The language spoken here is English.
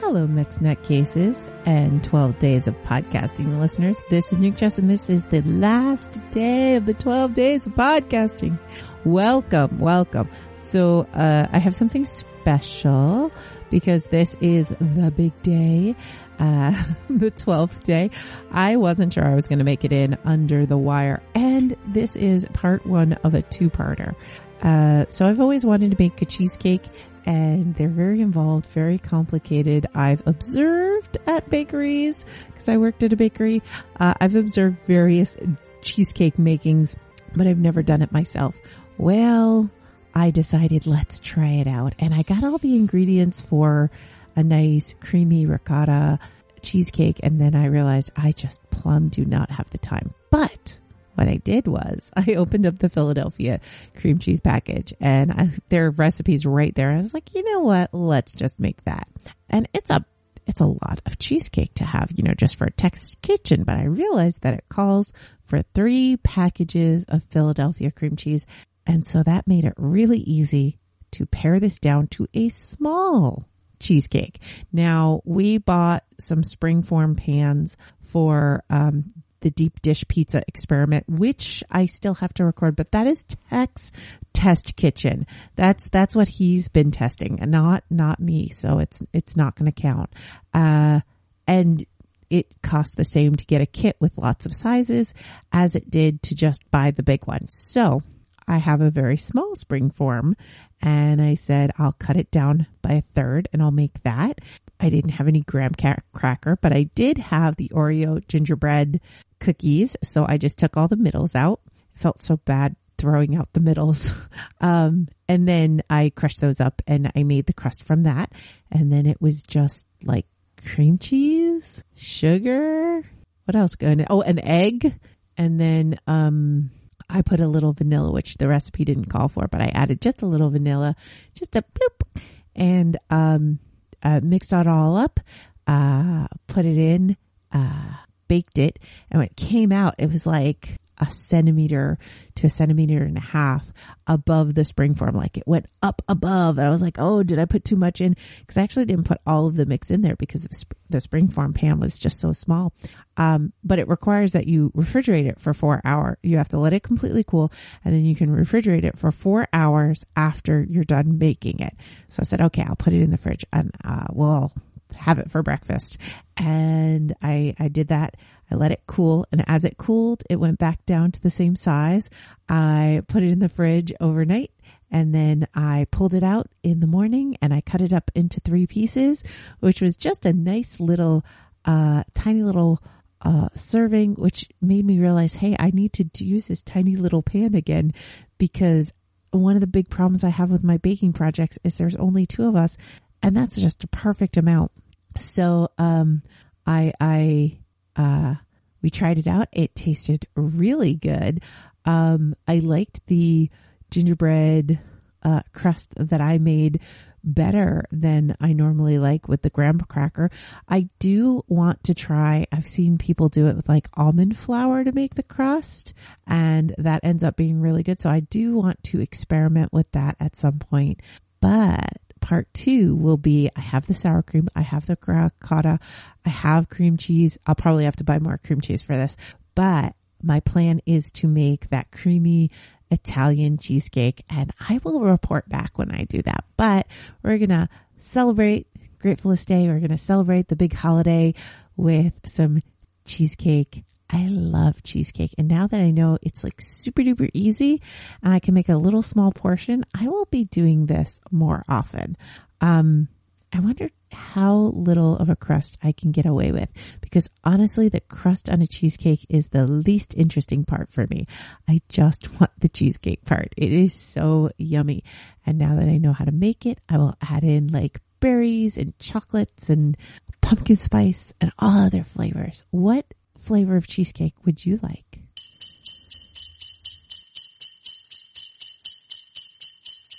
Hello, Mixed Nut Cases and 12 days of podcasting listeners. This is Nick Chess and this is the last day of the 12 days of podcasting. Welcome, welcome. So, uh, I have something special because this is the big day, uh, the 12th day. I wasn't sure I was going to make it in under the wire and this is part one of a two-parter. Uh, so I've always wanted to make a cheesecake and they're very involved, very complicated. I've observed at bakeries because I worked at a bakery. Uh, I've observed various cheesecake makings, but I've never done it myself. Well, I decided let's try it out and I got all the ingredients for a nice creamy ricotta cheesecake and then I realized I just plumb do not have the time. But what I did was I opened up the Philadelphia cream cheese package and I, there are recipes right there. I was like, you know what? Let's just make that. And it's a, it's a lot of cheesecake to have, you know, just for a text kitchen. But I realized that it calls for three packages of Philadelphia cream cheese. And so that made it really easy to pare this down to a small cheesecake. Now we bought some springform pans for um, the deep dish pizza experiment, which I still have to record, but that is Tech's test kitchen. That's, that's what he's been testing and not, not me. So it's, it's not going to count. Uh, and it costs the same to get a kit with lots of sizes as it did to just buy the big one. So I have a very small spring form and I said, I'll cut it down by a third and I'll make that. I didn't have any graham cracker, but I did have the Oreo gingerbread cookies. So I just took all the middles out. Felt so bad throwing out the middles. Um, and then I crushed those up and I made the crust from that. And then it was just like cream cheese, sugar. What else going? Oh, an egg. And then, um, I put a little vanilla, which the recipe didn't call for, but I added just a little vanilla, just a bloop and, um, uh, mixed it all up, uh, put it in, uh, baked it and when it came out, it was like a centimeter to a centimeter and a half above the spring form. Like it went up above. And I was like, oh, did I put too much in? Because I actually didn't put all of the mix in there because the, sp- the spring form pan was just so small. Um, but it requires that you refrigerate it for four hours. You have to let it completely cool and then you can refrigerate it for four hours after you're done making it. So I said, okay, I'll put it in the fridge and, uh, we'll have it for breakfast. And I, I did that. I let it cool and as it cooled, it went back down to the same size. I put it in the fridge overnight and then I pulled it out in the morning and I cut it up into three pieces, which was just a nice little, uh, tiny little, uh, serving, which made me realize, Hey, I need to use this tiny little pan again because one of the big problems I have with my baking projects is there's only two of us and that's just a perfect amount. So, um, I, I, uh, we tried it out. It tasted really good. Um, I liked the gingerbread, uh, crust that I made better than I normally like with the graham cracker. I do want to try, I've seen people do it with like almond flour to make the crust and that ends up being really good. So I do want to experiment with that at some point, but part two will be I have the sour cream, I have the ricotta, I have cream cheese. I'll probably have to buy more cream cheese for this, but my plan is to make that creamy Italian cheesecake and I will report back when I do that. But we're going to celebrate Gratefulness Day. We're going to celebrate the big holiday with some cheesecake I love cheesecake. And now that I know it's like super duper easy and I can make a little small portion, I will be doing this more often. Um, I wonder how little of a crust I can get away with because honestly, the crust on a cheesecake is the least interesting part for me. I just want the cheesecake part. It is so yummy. And now that I know how to make it, I will add in like berries and chocolates and pumpkin spice and all other flavors. What flavor of cheesecake would you like?